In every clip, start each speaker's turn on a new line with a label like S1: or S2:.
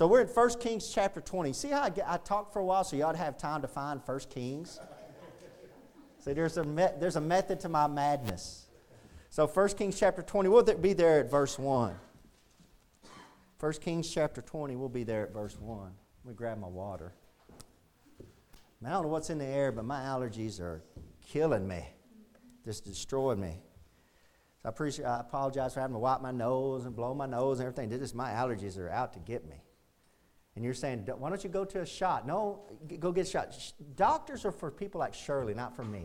S1: So we're in 1 Kings chapter 20. See how I, I talked for a while so you ought to have time to find 1 Kings? See, there's a, me- there's a method to my madness. So 1 Kings chapter 20, we'll be there at verse 1. 1 Kings chapter 20, we'll be there at verse 1. Let me grab my water. I don't know what's in the air, but my allergies are killing me, just destroying me. So I, appreciate, I apologize for having to wipe my nose and blow my nose and everything. This is my allergies are out to get me. And you're saying, why don't you go to a shot? No, go get a shot. Doctors are for people like Shirley, not for me.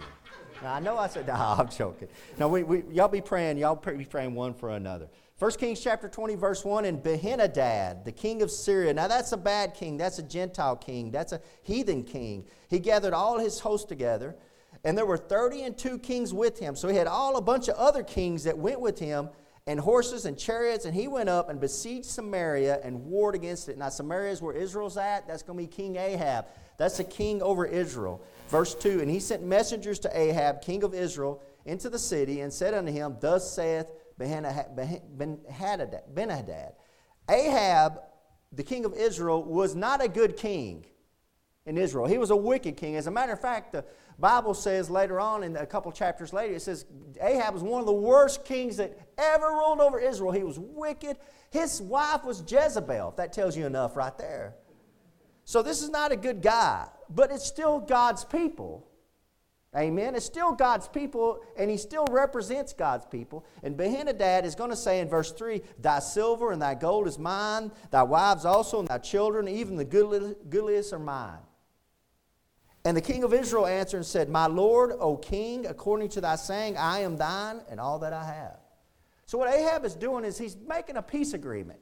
S1: Now, I know I said, I'm joking. No, we, we, y'all be praying. Y'all be praying one for another. 1 Kings chapter 20, verse 1, and Benhadad, the king of Syria. Now that's a bad king. That's a Gentile king. That's a heathen king. He gathered all his hosts together, and there were 30 and two kings with him. So he had all a bunch of other kings that went with him, and horses and chariots, and he went up and besieged Samaria and warred against it. Now, Samaria is where Israel's at. That's going to be King Ahab. That's the king over Israel. Verse 2 And he sent messengers to Ahab, king of Israel, into the city, and said unto him, Thus saith Benhadad. Ahab, the king of Israel, was not a good king in Israel. He was a wicked king. As a matter of fact, the Bible says later on, in a couple chapters later, it says Ahab was one of the worst kings that ever ruled over Israel. He was wicked. His wife was Jezebel. If that tells you enough right there. So this is not a good guy, but it's still God's people. Amen. It's still God's people, and he still represents God's people. And Benhadad is going to say in verse 3 Thy silver and thy gold is mine, thy wives also, and thy children, even the goodliest are mine. And the king of Israel answered and said, My Lord, O king, according to thy saying, I am thine and all that I have. So, what Ahab is doing is he's making a peace agreement.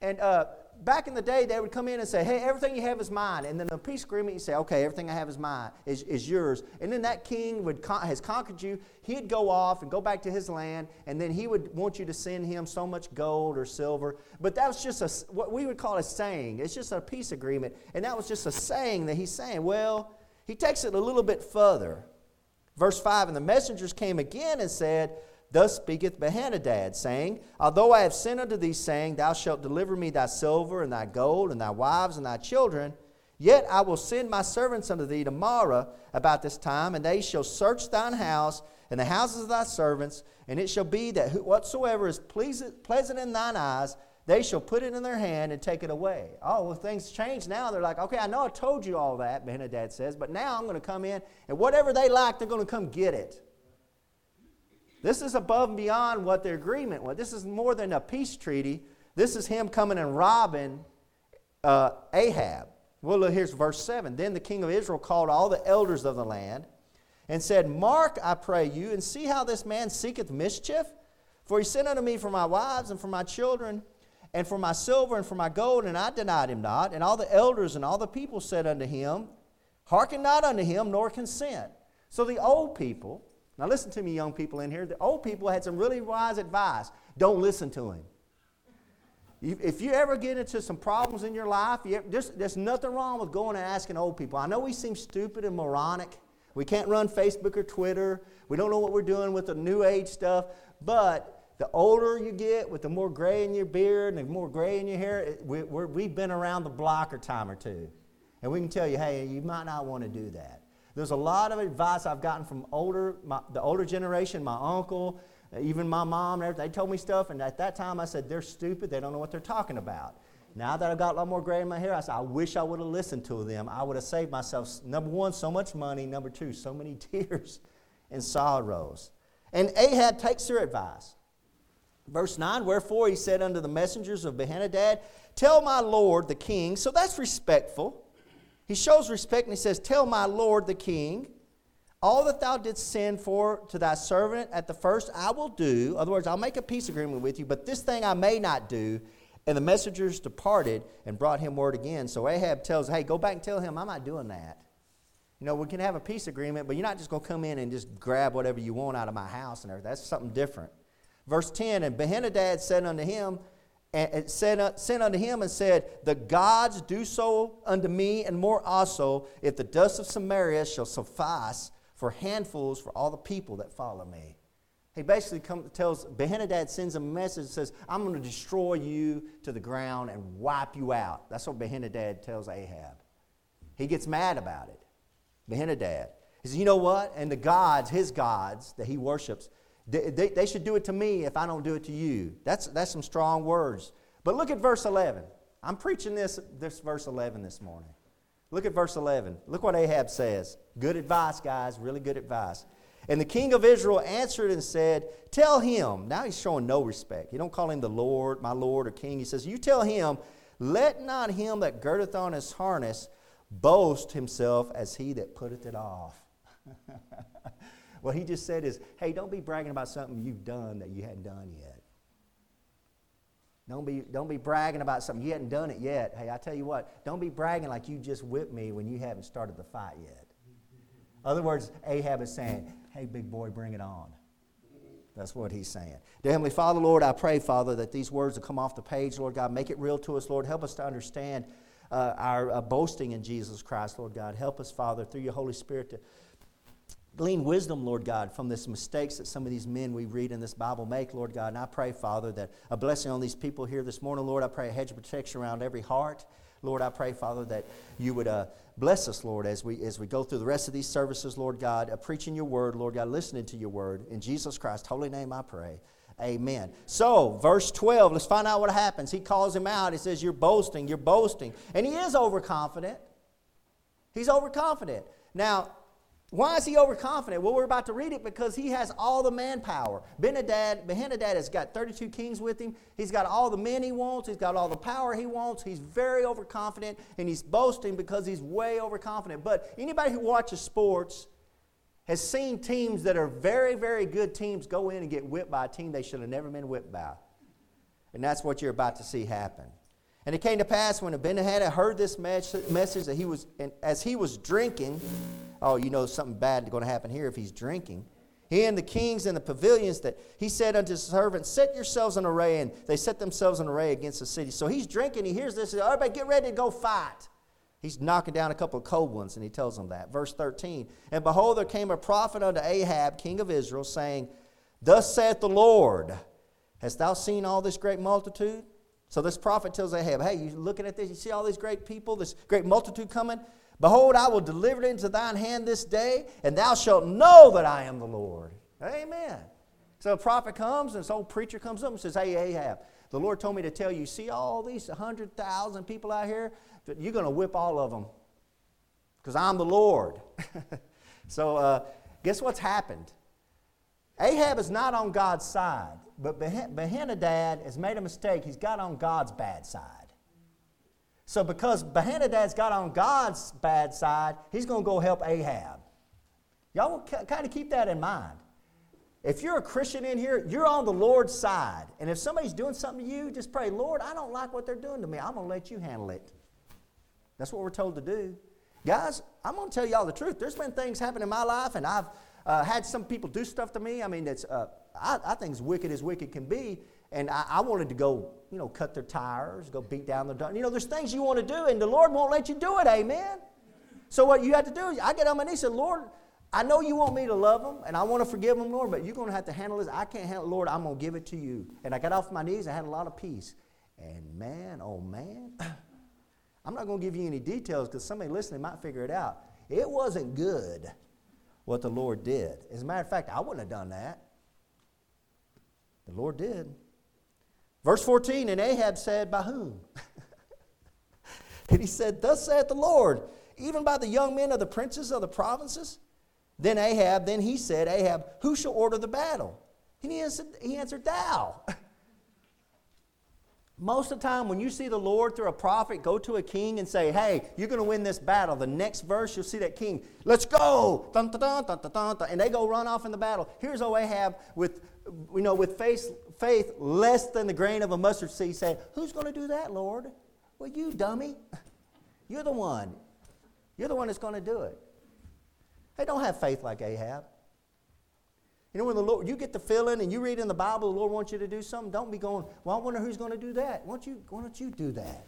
S1: And uh, back in the day, they would come in and say, Hey, everything you have is mine. And then the peace agreement, you say, Okay, everything I have is mine, is, is yours. And then that king would con- has conquered you. He'd go off and go back to his land, and then he would want you to send him so much gold or silver. But that was just a, what we would call a saying. It's just a peace agreement. And that was just a saying that he's saying, Well, he takes it a little bit further. Verse 5 And the messengers came again and said, Thus speaketh Benhadad, saying, Although I have sent unto thee, saying, Thou shalt deliver me thy silver and thy gold and thy wives and thy children, yet I will send my servants unto thee tomorrow about this time, and they shall search thine house and the houses of thy servants, and it shall be that whatsoever is pleasant in thine eyes, they shall put it in their hand and take it away. Oh, well, things change now. They're like, okay, I know I told you all that, Benhadad says, but now I'm going to come in, and whatever they like, they're going to come get it. This is above and beyond what their agreement was. This is more than a peace treaty. This is him coming and robbing uh, Ahab. Well, look, here's verse 7. Then the king of Israel called all the elders of the land and said, Mark, I pray you, and see how this man seeketh mischief. For he sent unto me for my wives and for my children and for my silver and for my gold, and I denied him not. And all the elders and all the people said unto him, Hearken not unto him, nor consent. So the old people, now, listen to me, young people in here. The old people had some really wise advice. Don't listen to him. If you ever get into some problems in your life, you, there's, there's nothing wrong with going and asking old people. I know we seem stupid and moronic. We can't run Facebook or Twitter. We don't know what we're doing with the new age stuff. But the older you get, with the more gray in your beard and the more gray in your hair, we, we've been around the block a time or two. And we can tell you, hey, you might not want to do that. There's a lot of advice I've gotten from older, my, the older generation, my uncle, even my mom, and they told me stuff, and at that time I said, they're stupid, they don't know what they're talking about. Now that I've got a lot more gray in my hair, I said, I wish I would have listened to them. I would have saved myself, number one, so much money, number two, so many tears and sorrows. And Ahab takes their advice. Verse 9, wherefore he said unto the messengers of Benhadad, Tell my lord the king, so that's respectful. He shows respect and he says, Tell my Lord the king, all that thou didst send for to thy servant at the first, I will do. In other words, I'll make a peace agreement with you, but this thing I may not do. And the messengers departed and brought him word again. So Ahab tells, Hey, go back and tell him I'm not doing that. You know, we can have a peace agreement, but you're not just going to come in and just grab whatever you want out of my house and everything. That's something different. Verse 10 And Benhadad said unto him, and said, uh, sent unto him and said, The gods do so unto me and more also, if the dust of Samaria shall suffice for handfuls for all the people that follow me. He basically tells, Benhadad sends a message that says, I'm going to destroy you to the ground and wipe you out. That's what Benhadad tells Ahab. He gets mad about it. Benhadad. He says, You know what? And the gods, his gods that he worships, they, they, they, should do it to me if I don't do it to you. That's, that's some strong words. But look at verse 11. I'm preaching this, this verse 11 this morning. Look at verse 11. Look what Ahab says. Good advice, guys, really good advice. And the king of Israel answered and said, Tell him. Now he's showing no respect. He don't call him the Lord, my Lord, or king. He says, You tell him, let not him that girdeth on his harness boast himself as he that putteth it off. what he just said is, Hey, don't be bragging about something you've done that you hadn't done yet. Don't be, don't be bragging about something you hadn't done it yet. Hey, I tell you what, don't be bragging like you just whipped me when you haven't started the fight yet. In other words, Ahab is saying, hey, big boy, bring it on. That's what he's saying. Dear Heavenly Father, Lord, I pray, Father, that these words will come off the page, Lord God. Make it real to us, Lord. Help us to understand uh, our uh, boasting in Jesus Christ, Lord God. Help us, Father, through your Holy Spirit to glean wisdom, Lord God, from these mistakes that some of these men we read in this Bible make, Lord God. And I pray, Father, that a blessing on these people here this morning, Lord. I pray a hedge of protection around every heart. Lord, I pray, Father, that you would uh, bless us, Lord, as we, as we go through the rest of these services, Lord God, uh, preaching your word, Lord God, listening to your word. In Jesus Christ's holy name I pray. Amen. So, verse 12, let's find out what happens. He calls him out. He says, You're boasting, you're boasting. And he is overconfident. He's overconfident. Now, why is he overconfident? Well, we're about to read it because he has all the manpower. Benhadad, Benhadad has got 32 kings with him. He's got all the men he wants. He's got all the power he wants. He's very overconfident and he's boasting because he's way overconfident. But anybody who watches sports has seen teams that are very, very good teams go in and get whipped by a team they should have never been whipped by. And that's what you're about to see happen. And it came to pass when Benhadad heard this message that he was, as he was drinking, oh, you know something bad is going to happen here if he's drinking. He and the kings and the pavilions that he said unto his servants, Set yourselves in array. And they set themselves in array against the city. So he's drinking. He hears this. Everybody get ready to go fight. He's knocking down a couple of cold ones, and he tells them that. Verse 13 And behold, there came a prophet unto Ahab, king of Israel, saying, Thus saith the Lord, Hast thou seen all this great multitude? So this prophet tells Ahab, Hey, you looking at this? You see all these great people, this great multitude coming? Behold, I will deliver it into thine hand this day, and thou shalt know that I am the Lord. Amen. So a prophet comes, and this old preacher comes up and says, Hey, Ahab, the Lord told me to tell you, see all these 100,000 people out here? You're going to whip all of them because I'm the Lord. so uh, guess what's happened? Ahab is not on God's side. But Benhadad has made a mistake. He's got on God's bad side. So because Benhadad's got on God's bad side, he's going to go help Ahab. Y'all kind of keep that in mind. If you're a Christian in here, you're on the Lord's side. And if somebody's doing something to you, just pray, Lord, I don't like what they're doing to me. I'm going to let you handle it. That's what we're told to do. Guys, I'm going to tell y'all the truth. There's been things happen in my life, and I've uh, had some people do stuff to me. I mean, it's, uh, I, I, think as wicked as wicked can be. And I, I, wanted to go, you know, cut their tires, go beat down their door. You know, there's things you want to do, and the Lord won't let you do it. Amen. So what you have to do is, I get on my knees and Lord, I know you want me to love them, and I want to forgive them, Lord, but you're going to have to handle this. I can't handle it, Lord. I'm going to give it to you. And I got off my knees. I had a lot of peace. And man, oh man, I'm not going to give you any details because somebody listening might figure it out. It wasn't good what the Lord did. As a matter of fact, I wouldn't have done that. The Lord did. Verse 14, and Ahab said, By whom? and he said, Thus saith the Lord, even by the young men of the princes of the provinces. Then Ahab, then he said, Ahab, who shall order the battle? And he answered, he answered Thou. Most of the time, when you see the Lord through a prophet go to a king and say, Hey, you're going to win this battle, the next verse you'll see that king, let's go! Dun, dun, dun, and they go run off in the battle. Here's O Ahab with, you know, with faith, faith less than the grain of a mustard seed saying, Who's going to do that, Lord? Well, you dummy. You're the one. You're the one that's going to do it. Hey, don't have faith like Ahab. You know, when the Lord, you get the feeling and you read in the Bible, the Lord wants you to do something, don't be going, well, I wonder who's going to do that. Why don't you, why don't you do that?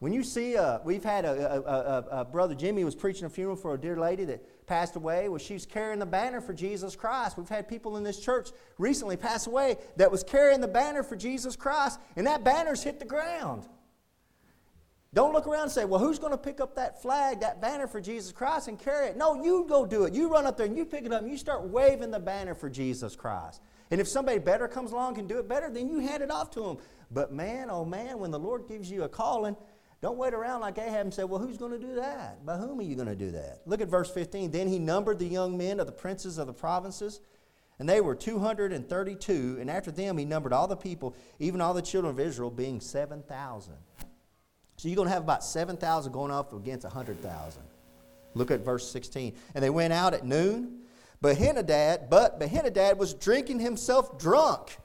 S1: When you see, uh, we've had a, a, a, a, brother Jimmy was preaching a funeral for a dear lady that passed away. Well, she's carrying the banner for Jesus Christ. We've had people in this church recently pass away that was carrying the banner for Jesus Christ, and that banner's hit the ground. Don't look around and say, well, who's going to pick up that flag, that banner for Jesus Christ and carry it? No, you go do it. You run up there and you pick it up and you start waving the banner for Jesus Christ. And if somebody better comes along and do it better, then you hand it off to them. But man, oh man, when the Lord gives you a calling, don't wait around like Ahab and say, Well, who's going to do that? By whom are you going to do that? Look at verse 15. Then he numbered the young men of the princes of the provinces, and they were 232. And after them, he numbered all the people, even all the children of Israel, being 7,000. So you're going to have about 7,000 going off against 100,000. Look at verse 16. And they went out at noon. But but Benhadad was drinking himself drunk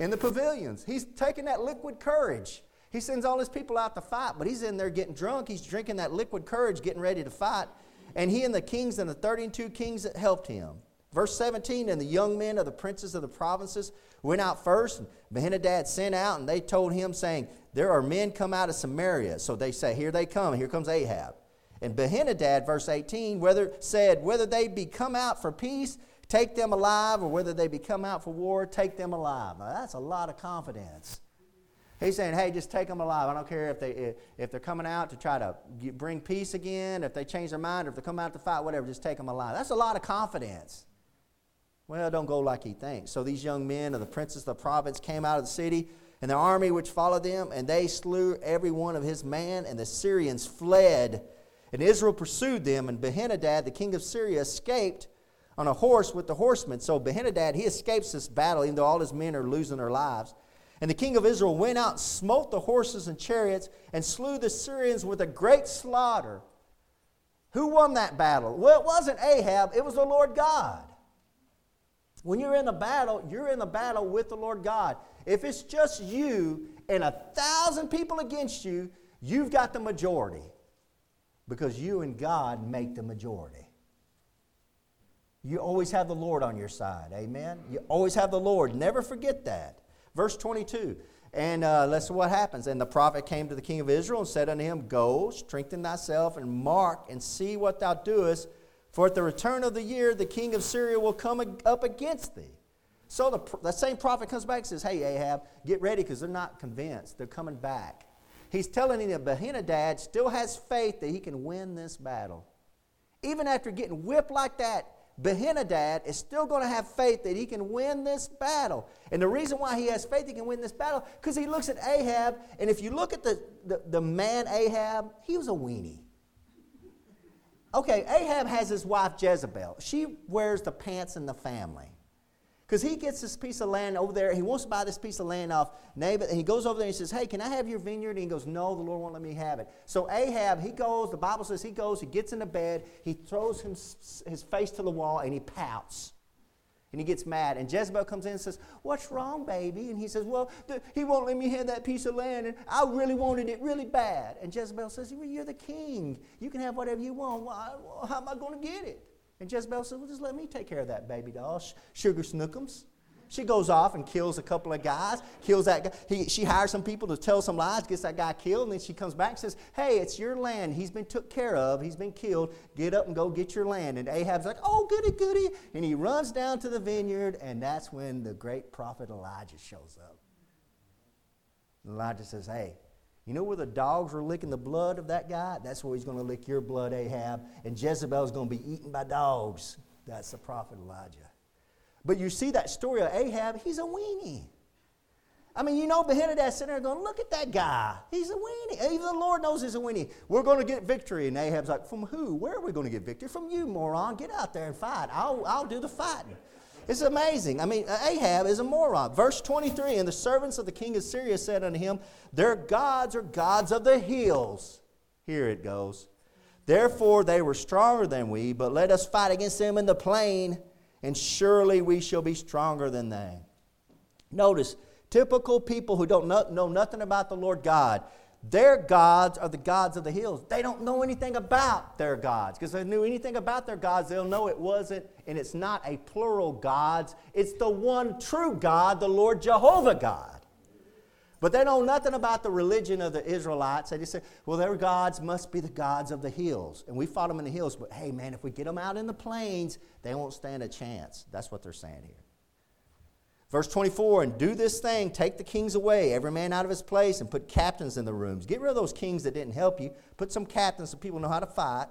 S1: in the pavilions. He's taking that liquid courage. He sends all his people out to fight, but he's in there getting drunk. He's drinking that liquid courage, getting ready to fight. And he and the kings and the 32 kings that helped him. Verse 17, and the young men of the princes of the provinces went out first. And Benhadad sent out, and they told him, saying, There are men come out of Samaria. So they say, Here they come. Here comes Ahab. And Benhadad, verse 18, whether said, Whether they be come out for peace, take them alive, or whether they be come out for war, take them alive. Now, that's a lot of confidence. He's saying, hey, just take them alive. I don't care if, they, if they're coming out to try to bring peace again, if they change their mind, or if they come out to fight, whatever, just take them alive. That's a lot of confidence. Well, don't go like he thinks. So these young men of the princes of the province came out of the city, and the army which followed them, and they slew every one of his man, and the Syrians fled. And Israel pursued them, and Benhadad, the king of Syria, escaped on a horse with the horsemen. So Benhadad, he escapes this battle, even though all his men are losing their lives. And the king of Israel went out, smote the horses and chariots, and slew the Syrians with a great slaughter. Who won that battle? Well, it wasn't Ahab, it was the Lord God. When you're in a battle, you're in a battle with the Lord God. If it's just you and a thousand people against you, you've got the majority because you and God make the majority. You always have the Lord on your side. Amen? You always have the Lord. Never forget that. Verse 22. And uh, let's see what happens. And the prophet came to the king of Israel and said unto him, Go, strengthen thyself, and mark, and see what thou doest. For at the return of the year, the king of Syria will come up against thee. So the, the same prophet comes back and says, Hey, Ahab, get ready because they're not convinced. They're coming back. He's telling him that Benhadad still has faith that he can win this battle. Even after getting whipped like that, Benhadad is still going to have faith that he can win this battle. And the reason why he has faith he can win this battle, because he looks at Ahab, and if you look at the, the, the man Ahab, he was a weenie. Okay, Ahab has his wife Jezebel. She wears the pants in the family. Because he gets this piece of land over there. He wants to buy this piece of land off Naboth. And he goes over there and he says, Hey, can I have your vineyard? And he goes, No, the Lord won't let me have it. So Ahab, he goes, the Bible says he goes, he gets in the bed, he throws him, his face to the wall, and he pouts. And he gets mad. And Jezebel comes in and says, What's wrong, baby? And he says, Well, he won't let me have that piece of land. And I really wanted it really bad. And Jezebel says, well, You're the king. You can have whatever you want. Well, how am I going to get it? And Jezebel says, Well, just let me take care of that baby doll, Sugar Snookums. She goes off and kills a couple of guys, kills that guy. He, she hires some people to tell some lies, gets that guy killed, and then she comes back and says, Hey, it's your land. He's been took care of. He's been killed. Get up and go get your land. And Ahab's like, Oh, goody, goody. And he runs down to the vineyard, and that's when the great prophet Elijah shows up. Elijah says, Hey, you know where the dogs were licking the blood of that guy? That's where he's going to lick your blood, Ahab. And Jezebel's going to be eaten by dogs. That's the prophet Elijah. But you see that story of Ahab, he's a weenie. I mean, you know, Benhadad sitting there going, look at that guy. He's a weenie. Even the Lord knows he's a weenie. We're going to get victory. And Ahab's like, from who? Where are we going to get victory? From you, moron. Get out there and fight. I'll, I'll do the fighting. It's amazing. I mean, Ahab is a moron. Verse 23 And the servants of the king of Syria said unto him, Their gods are gods of the hills. Here it goes. Therefore they were stronger than we, but let us fight against them in the plain, and surely we shall be stronger than they. Notice, typical people who don't know nothing about the Lord God their gods are the gods of the hills. They don't know anything about their gods. Because if they knew anything about their gods, they'll know it wasn't, and it's not a plural gods. It's the one true God, the Lord Jehovah God. But they know nothing about the religion of the Israelites. They just say, well, their gods must be the gods of the hills. And we fought them in the hills, but hey, man, if we get them out in the plains, they won't stand a chance. That's what they're saying here. Verse 24, and do this thing, take the kings away, every man out of his place, and put captains in the rooms. Get rid of those kings that didn't help you. Put some captains so people know how to fight.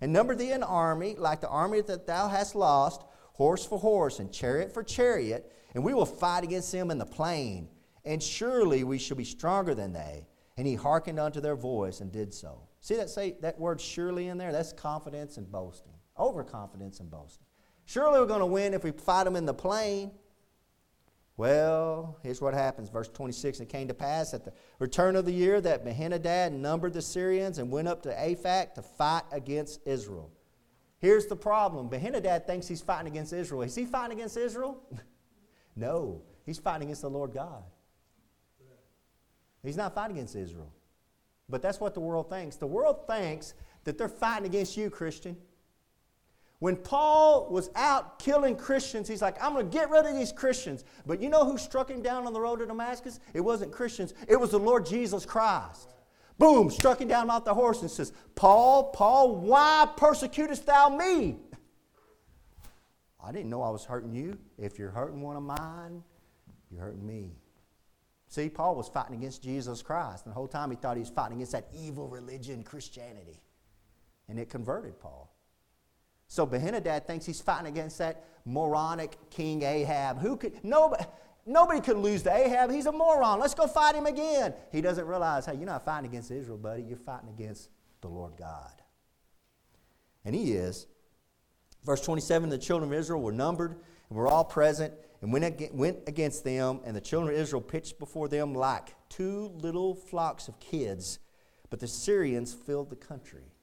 S1: And number thee an army, like the army that thou hast lost, horse for horse, and chariot for chariot, and we will fight against them in the plain and surely we shall be stronger than they. And he hearkened unto their voice and did so. See that say that word surely in there? That's confidence and boasting. Overconfidence and boasting. Surely we're going to win if we fight them in the plain. Well, here's what happens. Verse 26 It came to pass at the return of the year that Benhadad numbered the Syrians and went up to Aphek to fight against Israel. Here's the problem Benhadad thinks he's fighting against Israel. Is he fighting against Israel? no, he's fighting against the Lord God. He's not fighting against Israel. But that's what the world thinks. The world thinks that they're fighting against you, Christian. When Paul was out killing Christians, he's like, I'm going to get rid of these Christians. But you know who struck him down on the road to Damascus? It wasn't Christians, it was the Lord Jesus Christ. Boom, struck him down off the horse and says, Paul, Paul, why persecutest thou me? I didn't know I was hurting you. If you're hurting one of mine, you're hurting me. See, Paul was fighting against Jesus Christ. And the whole time he thought he was fighting against that evil religion, Christianity. And it converted Paul. So Benhadad thinks he's fighting against that moronic King Ahab. Who could nobody nobody could lose to Ahab. He's a moron. Let's go fight him again. He doesn't realize, hey, you're not fighting against Israel, buddy. You're fighting against the Lord God. And he is. Verse 27, the children of Israel were numbered and were all present and went against them, and the children of Israel pitched before them like two little flocks of kids. But the Syrians filled the country.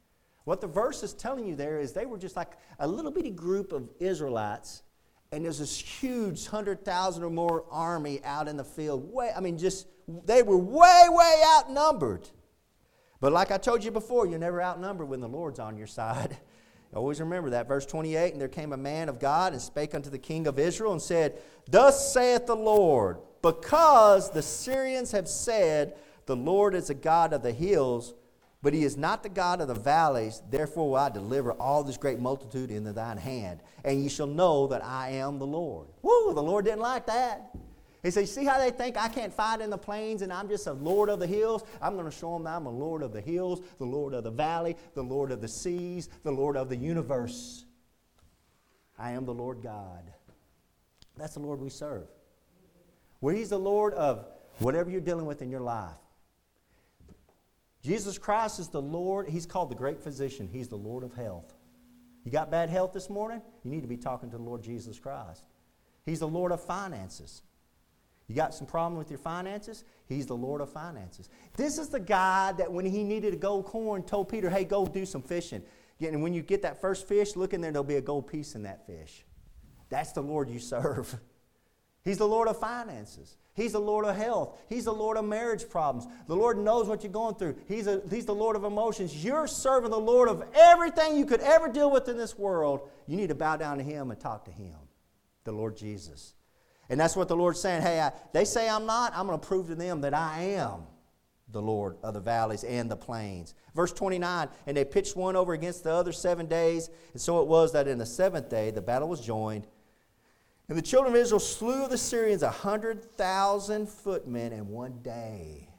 S1: What the verse is telling you there is they were just like a little bitty group of Israelites, and there's this huge 100,000 or more army out in the field. Way, I mean, just, they were way, way outnumbered. But like I told you before, you're never outnumbered when the Lord's on your side. Always remember that. Verse 28 And there came a man of God and spake unto the king of Israel and said, Thus saith the Lord, because the Syrians have said, The Lord is a God of the hills, but he is not the God of the valleys. Therefore will I deliver all this great multitude into thine hand, and ye shall know that I am the Lord. Woo, the Lord didn't like that. He said, See how they think I can't fight in the plains and I'm just a Lord of the hills? I'm going to show them I'm a Lord of the hills, the Lord of the valley, the Lord of the seas, the Lord of the universe. I am the Lord God. That's the Lord we serve. Where He's the Lord of whatever you're dealing with in your life. Jesus Christ is the Lord. He's called the great physician. He's the Lord of health. You got bad health this morning? You need to be talking to the Lord Jesus Christ. He's the Lord of finances. You got some problem with your finances? He's the Lord of finances. This is the guy that when he needed a gold coin told Peter, hey, go do some fishing. And when you get that first fish, look in there, there'll be a gold piece in that fish. That's the Lord you serve. He's the Lord of finances. He's the Lord of health. He's the Lord of marriage problems. The Lord knows what you're going through. He's, a, he's the Lord of emotions. You're serving the Lord of everything you could ever deal with in this world. You need to bow down to Him and talk to Him, the Lord Jesus. And that's what the Lord's saying. Hey, I, they say I'm not. I'm going to prove to them that I am the Lord of the valleys and the plains. Verse 29 And they pitched one over against the other seven days. And so it was that in the seventh day the battle was joined. And the children of Israel slew of the Syrians a hundred thousand footmen in one day.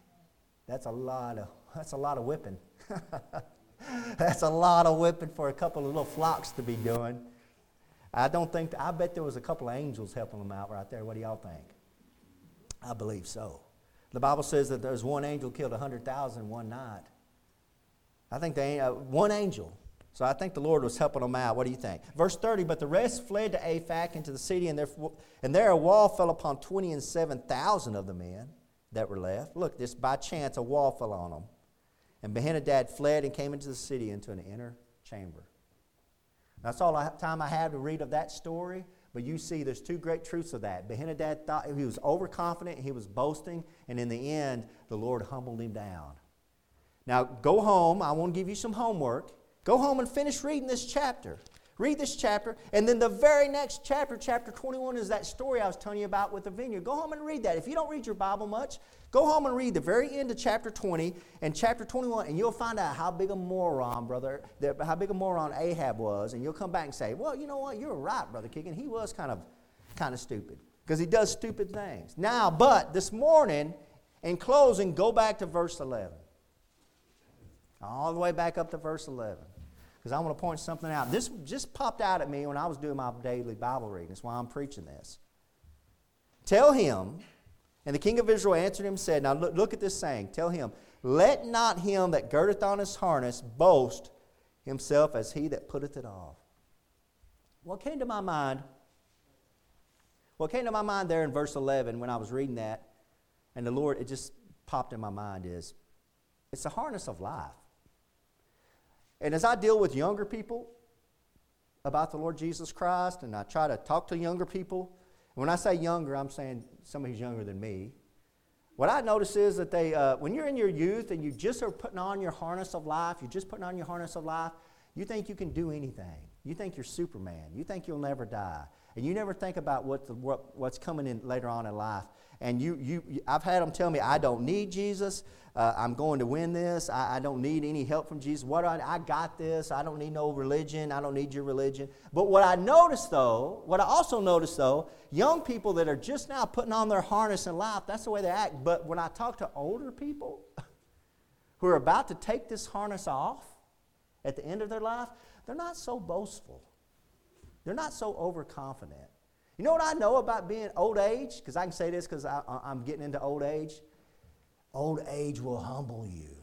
S1: That's a lot of that's a lot of whipping. that's a lot of whipping for a couple of little flocks to be doing. I don't think, I bet there was a couple of angels helping them out right there. What do y'all think? I believe so. The Bible says that there's one angel killed 100,000 one night. I think they, uh, one angel. So I think the Lord was helping them out. What do you think? Verse 30, but the rest fled to Aphek into the city, and there, and there a wall fell upon 20 and 7,000 of the men that were left. Look, this by chance a wall fell on them. And Benhadad fled and came into the city into an inner chamber. That's all the time I have to read of that story. But you see, there's two great truths of that. Benhadad thought he was overconfident, he was boasting, and in the end, the Lord humbled him down. Now, go home. I want to give you some homework. Go home and finish reading this chapter. Read this chapter, and then the very next chapter, chapter 21, is that story I was telling you about with the vineyard. Go home and read that. If you don't read your Bible much, go home and read the very end of chapter 20 and chapter 21, and you'll find out how big a moron, brother, how big a moron Ahab was, and you'll come back and say, well, you know what, You're right, brother Keegan. He was kind of, kind of stupid because he does stupid things. Now, but this morning, in closing, go back to verse 11. All the way back up to verse 11 because I want to point something out. This just popped out at me when I was doing my daily Bible reading. That's why I'm preaching this. Tell him, and the king of Israel answered him and said, Now look, look at this saying. Tell him, Let not him that girdeth on his harness boast himself as he that putteth it off. What came to my mind? What came to my mind there in verse 11 when I was reading that, and the Lord, it just popped in my mind is it's the harness of life. And as I deal with younger people about the Lord Jesus Christ, and I try to talk to younger people, when I say younger, I'm saying somebody who's younger than me. What I notice is that they, uh, when you're in your youth and you just are putting on your harness of life, you're just putting on your harness of life, you think you can do anything. You think you're Superman. You think you'll never die. And you never think about what the, what, what's coming in later on in life. And you, you, I've had them tell me, I don't need Jesus. Uh, I'm going to win this. I, I, don't need any help from Jesus. What I, I got this. I don't need no religion. I don't need your religion. But what I noticed, though, what I also noticed, though, young people that are just now putting on their harness in life, that's the way they act. But when I talk to older people who are about to take this harness off at the end of their life, they're not so boastful. They're not so overconfident. You know what I know about being old age? Because I can say this because I'm getting into old age. Old age will humble you.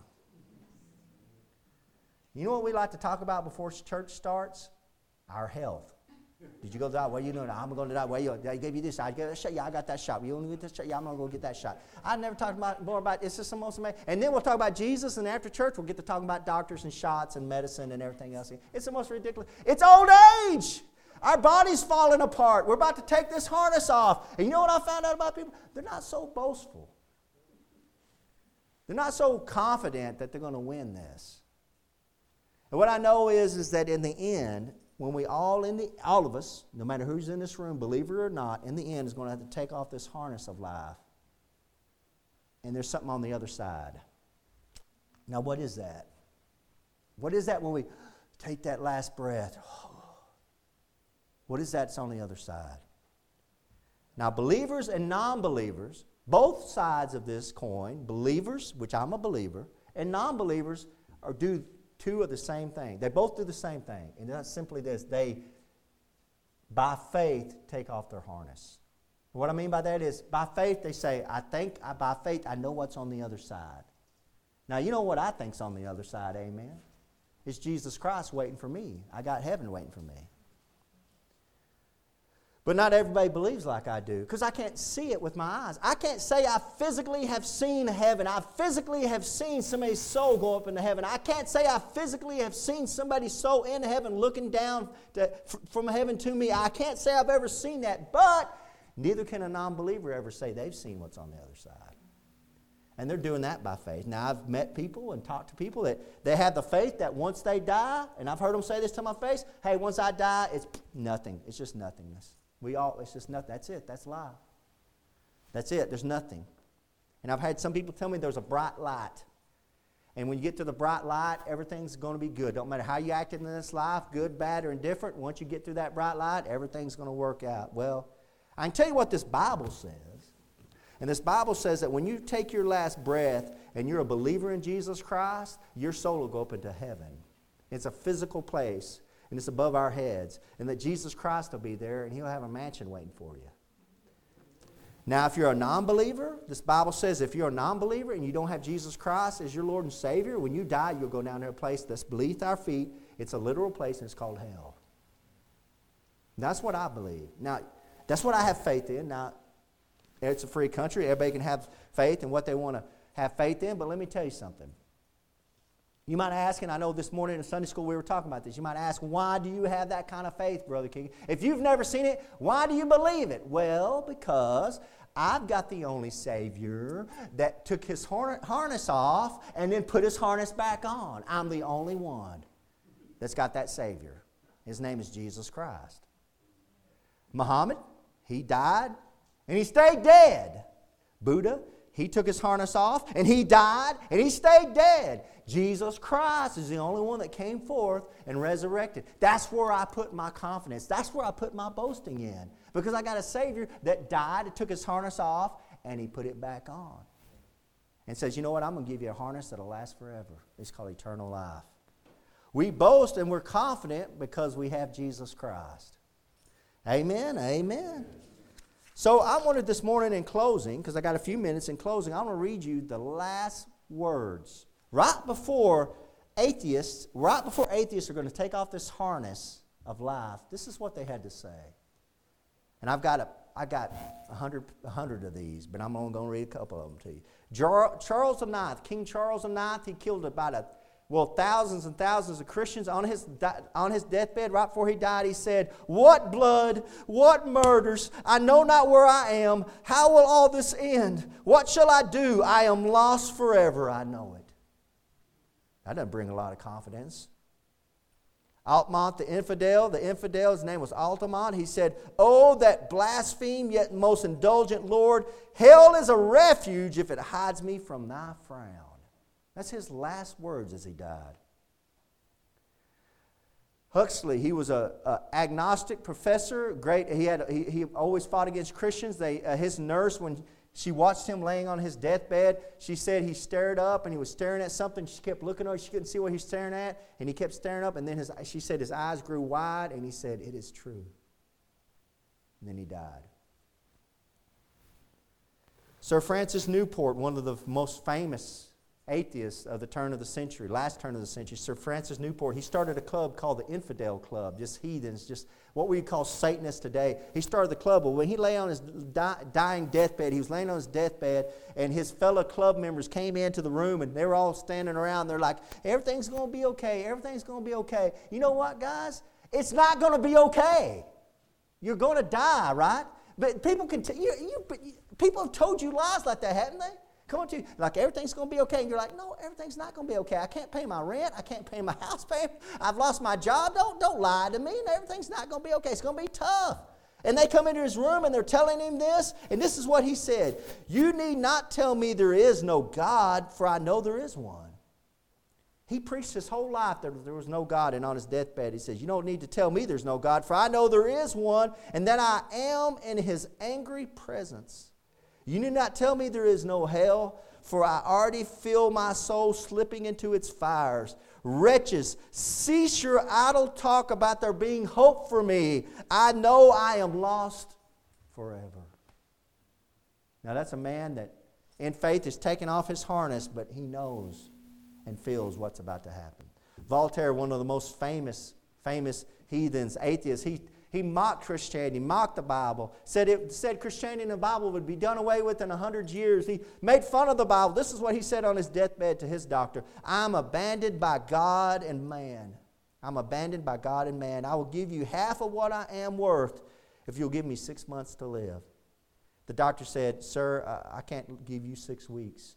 S1: You know what we like to talk about before church starts? Our health. Did you go to that? What are you doing? I'm going to that. Where you? I gave you this. I got that shot. Yeah, I got that shot. You only get this shot. Yeah, I'm going to go get that shot. I never talked about more about. It's just the most amazing. And then we'll talk about Jesus, and after church, we'll get to talking about doctors and shots and medicine and everything else. It's the most ridiculous. It's old age. Our body's falling apart. We're about to take this harness off. And you know what I found out about people? They're not so boastful. They're not so confident that they're going to win this. And what I know is, is that in the end, when we all in the all of us, no matter who's in this room, believer or not, in the end is going to have to take off this harness of life. And there's something on the other side. Now, what is that? What is that when we take that last breath? What is that's on the other side? Now, believers and non believers, both sides of this coin, believers, which I'm a believer, and non believers are do two of the same thing. They both do the same thing. And that's simply this they, by faith, take off their harness. What I mean by that is, by faith, they say, I think, I, by faith, I know what's on the other side. Now, you know what I think's on the other side, amen? It's Jesus Christ waiting for me. I got heaven waiting for me. But not everybody believes like I do because I can't see it with my eyes. I can't say I physically have seen heaven. I physically have seen somebody's soul go up into heaven. I can't say I physically have seen somebody's soul in heaven looking down to, from heaven to me. I can't say I've ever seen that, but neither can a non believer ever say they've seen what's on the other side. And they're doing that by faith. Now, I've met people and talked to people that they have the faith that once they die, and I've heard them say this to my face hey, once I die, it's nothing. It's just nothingness. We all, it's just nothing. That's it. That's life. That's it. There's nothing. And I've had some people tell me there's a bright light. And when you get to the bright light, everything's going to be good. Don't matter how you act in this life, good, bad, or indifferent. Once you get through that bright light, everything's going to work out. Well, I can tell you what this Bible says. And this Bible says that when you take your last breath and you're a believer in Jesus Christ, your soul will go up into heaven. It's a physical place and it's above our heads, and that Jesus Christ will be there and he'll have a mansion waiting for you. Now, if you're a non believer, this Bible says if you're a non believer and you don't have Jesus Christ as your Lord and Savior, when you die, you'll go down to a place that's beneath our feet. It's a literal place, and it's called hell. that's what I believe. Now, that's what I have faith in. Now, it's a free country. Everybody can have faith in what they want to have faith in, but let me tell you something. You might ask, and I know this morning in Sunday school we were talking about this, you might ask, why do you have that kind of faith, Brother King? If you've never seen it, why do you believe it? Well, because I've got the only Savior that took his harness off and then put his harness back on. I'm the only one that's got that Savior. His name is Jesus Christ. Muhammad, he died and he stayed dead. Buddha, he took his harness off and he died and he stayed dead. Jesus Christ is the only one that came forth and resurrected. That's where I put my confidence. That's where I put my boasting in. Because I got a Savior that died, and took his harness off, and he put it back on. And says, You know what? I'm going to give you a harness that'll last forever. It's called eternal life. We boast and we're confident because we have Jesus Christ. Amen. Amen. So I wanted this morning in closing, because I got a few minutes in closing, I want to read you the last words. Right before atheists, right before atheists are going to take off this harness of life, this is what they had to say. And I've got a, I got a hundred, a hundred of these, but I'm only going to read a couple of them to you. Charles IX, King Charles IX, he killed about a well, thousands and thousands of Christians on his, on his deathbed, right before he died, he said, What blood, what murders, I know not where I am. How will all this end? What shall I do? I am lost forever, I know it. That doesn't bring a lot of confidence. Altamont the infidel, the infidel, his name was Altamont. He said, Oh, that blaspheme yet most indulgent Lord, hell is a refuge if it hides me from thy frown. That's his last words as he died. Huxley, he was an agnostic professor. Great, he had he, he always fought against Christians. They, uh, his nurse, when she watched him laying on his deathbed, she said he stared up and he was staring at something. She kept looking over. She couldn't see what he was staring at, and he kept staring up. And then his, she said his eyes grew wide, and he said, "It is true." And then he died. Sir Francis Newport, one of the most famous atheists of the turn of the century, last turn of the century, Sir Francis Newport, he started a club called the Infidel Club, just heathens, just what we call Satanists today. He started the club, but when he lay on his dying deathbed, he was laying on his deathbed, and his fellow club members came into the room, and they were all standing around. They're like, everything's going to be okay, everything's going to be okay. You know what, guys? It's not going to be okay. You're going to die, right? But people can tell you, you, people have told you lies like that, haven't they? Come on to you, like everything's going to be okay. And you're like, no, everything's not going to be okay. I can't pay my rent. I can't pay my house payment. I've lost my job. Don't, don't lie to me. And Everything's not going to be okay. It's going to be tough. And they come into his room and they're telling him this, and this is what he said You need not tell me there is no God, for I know there is one. He preached his whole life that there was no God, and on his deathbed, he says, You don't need to tell me there's no God, for I know there is one, and that I am in his angry presence. You need not tell me there is no hell, for I already feel my soul slipping into its fires. Wretches, cease your idle talk about there being hope for me. I know I am lost forever. Now, that's a man that in faith is taking off his harness, but he knows and feels what's about to happen. Voltaire, one of the most famous, famous heathens, atheists, he, he mocked Christianity, mocked the Bible, said it said Christianity and the Bible would be done away with in a hundred years. He made fun of the Bible. This is what he said on his deathbed to his doctor. I'm abandoned by God and man. I'm abandoned by God and man. I will give you half of what I am worth if you'll give me six months to live. The doctor said, Sir, I can't give you six weeks.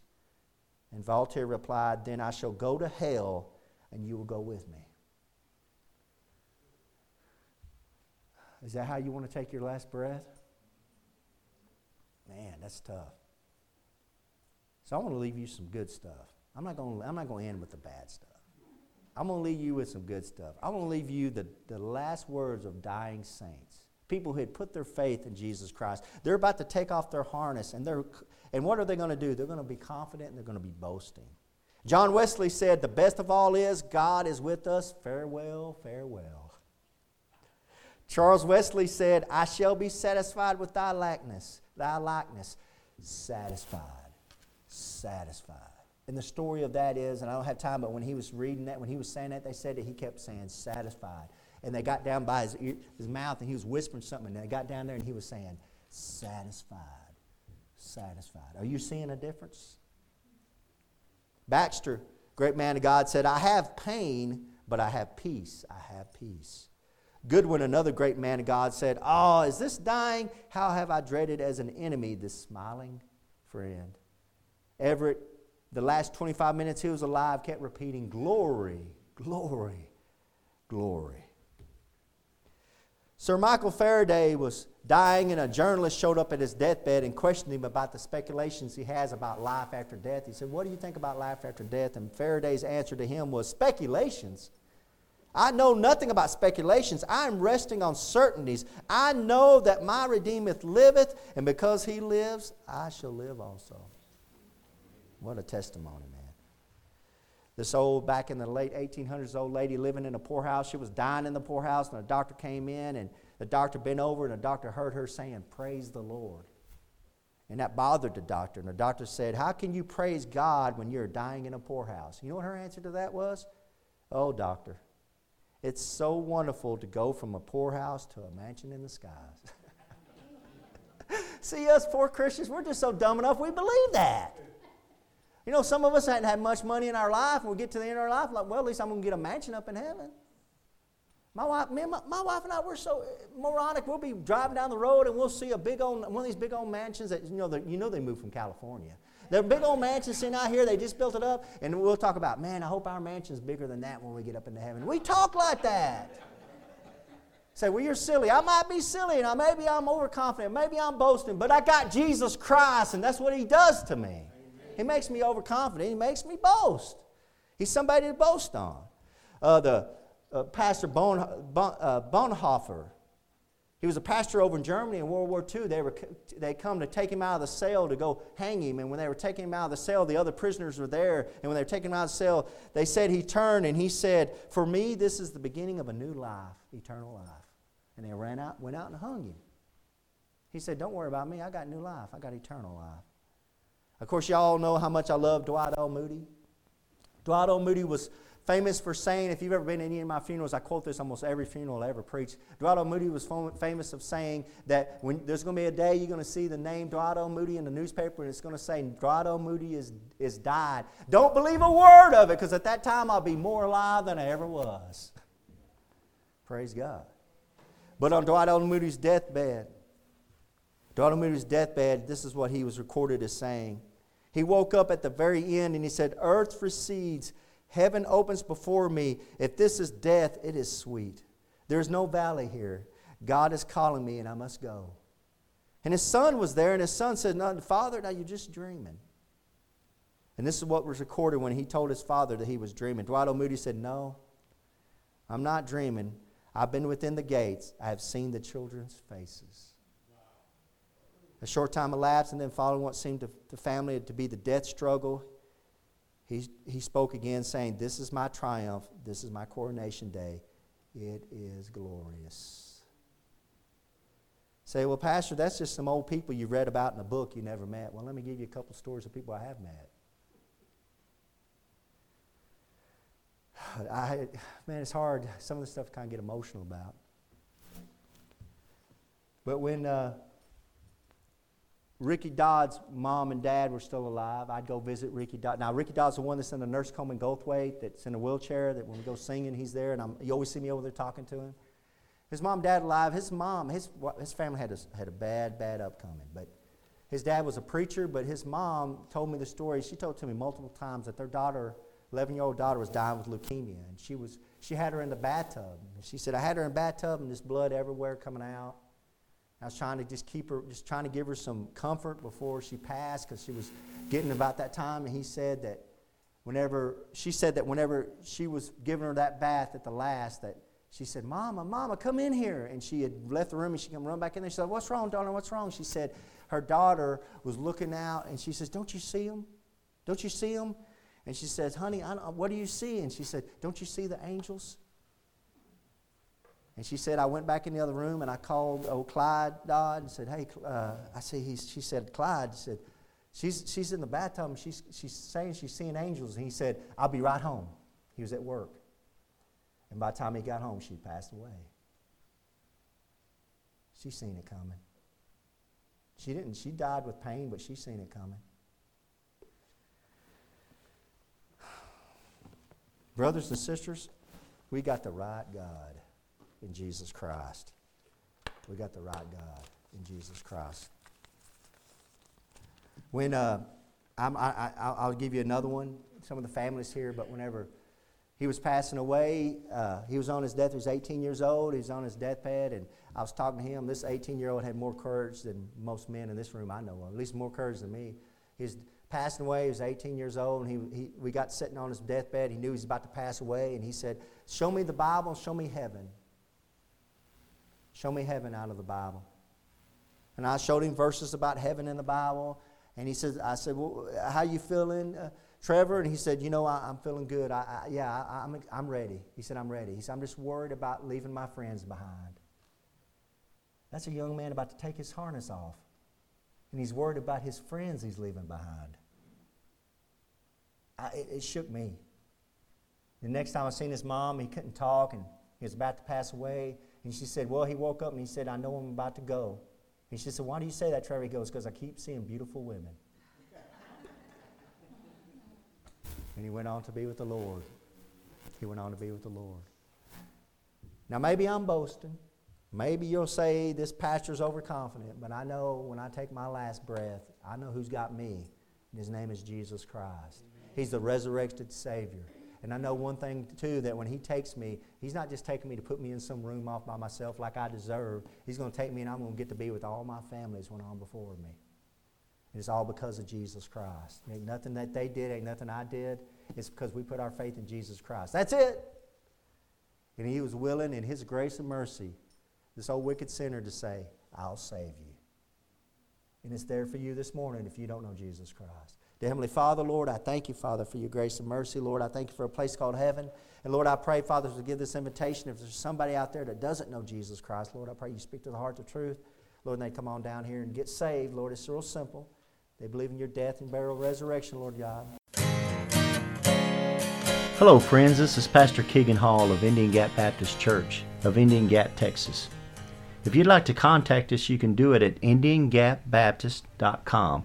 S1: And Voltaire replied, Then I shall go to hell and you will go with me. Is that how you want to take your last breath? Man, that's tough. So I want to leave you some good stuff. I'm not going to, I'm not going to end with the bad stuff. I'm going to leave you with some good stuff. I want to leave you the, the last words of dying saints. People who had put their faith in Jesus Christ. They're about to take off their harness, and, they're, and what are they going to do? They're going to be confident and they're going to be boasting. John Wesley said, The best of all is God is with us. Farewell, farewell. Charles Wesley said, I shall be satisfied with thy likeness, thy likeness. Satisfied. Satisfied. And the story of that is, and I don't have time, but when he was reading that, when he was saying that, they said that he kept saying satisfied. And they got down by his, ear, his mouth and he was whispering something. And they got down there and he was saying, satisfied. Satisfied. Are you seeing a difference? Baxter, great man of God, said, I have pain, but I have peace. I have peace. Goodwin, another great man of God, said, Oh, is this dying? How have I dreaded as an enemy this smiling friend? Everett, the last 25 minutes he was alive, kept repeating, Glory, glory, glory. Sir Michael Faraday was dying, and a journalist showed up at his deathbed and questioned him about the speculations he has about life after death. He said, What do you think about life after death? And Faraday's answer to him was, Speculations. I know nothing about speculations. I am resting on certainties. I know that my Redeemer liveth, and because he lives, I shall live also. What a testimony, man. This old, back in the late 1800s, old lady living in a poorhouse. She was dying in the poorhouse, and a doctor came in, and the doctor bent over, and the doctor heard her saying, Praise the Lord. And that bothered the doctor. And the doctor said, How can you praise God when you're dying in a poorhouse? You know what her answer to that was? Oh, doctor, it's so wonderful to go from a poorhouse to a mansion in the skies. See, us poor Christians, we're just so dumb enough we believe that. You know, some of us hadn't had much money in our life, and we get to the end of our life, like, well, at least I'm going to get a mansion up in heaven. My wife, me my, my, wife and I, we're so moronic. We'll be driving down the road and we'll see a big old, one of these big old mansions that, you know, you know they moved from California. They're big old mansions sitting out here. They just built it up. And we'll talk about, man, I hope our mansion's bigger than that when we get up into heaven. We talk like that. Say, well, you're silly. I might be silly, and I, maybe I'm overconfident. Maybe I'm boasting, but I got Jesus Christ, and that's what He does to me. He makes me overconfident. He makes me boast. He's somebody to boast on. Uh, the uh, Pastor bon, bon, uh, Bonhoeffer, he was a pastor over in Germany in World War II. They, were, they come to take him out of the cell to go hang him. And when they were taking him out of the cell, the other prisoners were there. And when they were taking him out of the cell, they said he turned and he said, For me, this is the beginning of a new life, eternal life. And they ran out, went out and hung him. He said, Don't worry about me. I got new life. I got eternal life. Of course, y'all know how much I love Dwight L. Moody. Dwight L. Moody was famous for saying, if you've ever been to any of my funerals, I quote this almost every funeral I ever preach. Dwight. Moody was famous of saying that when there's going to be a day you're going to see the name Dwight. Moody in the newspaper and it's going to say Dwight. Moody is, is died. Don't believe a word of it because at that time I'll be more alive than I ever was. Praise God. But on Dwight. Moody's deathbed, Dwight. Moody's deathbed, this is what he was recorded as saying. He woke up at the very end and he said, Earth recedes, heaven opens before me. If this is death, it is sweet. There's no valley here. God is calling me and I must go. And his son was there, and his son said, no, Father, now you're just dreaming. And this is what was recorded when he told his father that he was dreaming. Dwight L. Moody said, No, I'm not dreaming. I've been within the gates. I have seen the children's faces. A short time elapsed, and then following what seemed to the family to be the death struggle, he, he spoke again, saying, This is my triumph. This is my coronation day. It is glorious. Say, well, Pastor, that's just some old people you read about in a book you never met. Well, let me give you a couple stories of people I have met. I, man, it's hard. Some of the stuff I kind of get emotional about. But when uh, Ricky Dodd's mom and dad were still alive. I'd go visit Ricky Dodd. Now, Ricky Dodd's the one that's in the nurse home in Goldthwaite that's in a wheelchair that when we go singing, he's there, and I'm, you always see me over there talking to him. His mom dad alive. His mom, his, his family had a, had a bad, bad upcoming. But his dad was a preacher, but his mom told me the story. She told to me multiple times that their daughter, 11 year old daughter, was dying with leukemia. And she, was, she had her in the bathtub. And she said, I had her in the bathtub, and this blood everywhere coming out. I was trying to just keep her, just trying to give her some comfort before she passed because she was getting about that time. And he said that whenever, she said that whenever she was giving her that bath at the last, that she said, Mama, Mama, come in here. And she had left the room and she came run back in there. She said, What's wrong, darling? What's wrong? She said, Her daughter was looking out and she says, Don't you see him? Don't you see him? And she says, Honey, what do you see? And she said, Don't you see the angels? And she said, I went back in the other room and I called old Clyde Dodd and said, Hey, uh, I see, he's, she said, Clyde said, she's, she's in the bathtub and she's, she's saying she's seeing angels. And he said, I'll be right home. He was at work. And by the time he got home, she passed away. She seen it coming. She didn't, she died with pain, but she seen it coming. Brothers and sisters, we got the right God in Jesus Christ. We got the right God in Jesus Christ. When uh, I'm, I, I, I'll give you another one. Some of the families here, but whenever
S2: he was passing away. Uh, he was on his death. He was 18 years old. He was on his deathbed, and I was talking to him. This 18 year old had more courage than most men in this room I know of, at least more courage than me. He's passing away. He was 18 years old, and he, he, we got sitting on his deathbed. He knew he was about to pass away, and he said, Show me the Bible, show me heaven. Show me heaven out of the Bible. And I showed him verses about heaven in the Bible. And he said, I said, well, how you feeling, uh, Trevor? And he said, you know, I, am feeling good. I, I yeah, I, I'm, I'm ready. He said, I'm ready. He said, I'm just worried about leaving my friends behind. That's a young man about to take his harness off. And he's worried about his friends he's leaving behind. I, it, it shook me. The next time I seen his mom, he couldn't talk and he was about to pass away. And she said, Well, he woke up and he said, I know I'm about to go. And she said, Why do you say that, Trevor? He goes, Because I keep seeing beautiful women. and he went on to be with the Lord. He went on to be with the Lord. Now, maybe I'm boasting. Maybe you'll say this pastor's overconfident, but I know when I take my last breath, I know who's got me. And his name is Jesus Christ. He's the resurrected Savior. And I know one thing, too, that when He takes me, He's not just taking me to put me in some room off by myself like I deserve. He's going to take me and I'm going to get to be with all my families went on before me. And it's all because of Jesus Christ. Ain't nothing that they did, ain't nothing I did. It's because we put our faith in Jesus Christ. That's it. And He was willing, in His grace and mercy, this old wicked sinner to say, I'll save you. And it's there for you this morning if you don't know Jesus Christ. Dear Heavenly Father, Lord, I thank you, Father, for your grace and mercy. Lord, I thank you for a place called heaven. And Lord, I pray, Father, to give this invitation. If there's somebody out there that doesn't know Jesus Christ, Lord, I pray you speak to the heart of truth. Lord, and they come on down here and get saved. Lord, it's real simple. They believe in your death and burial resurrection, Lord God.
S1: Hello, friends. This is Pastor Keegan Hall of Indian Gap Baptist Church of Indian Gap, Texas. If you'd like to contact us, you can do it at IndianGapBaptist.com.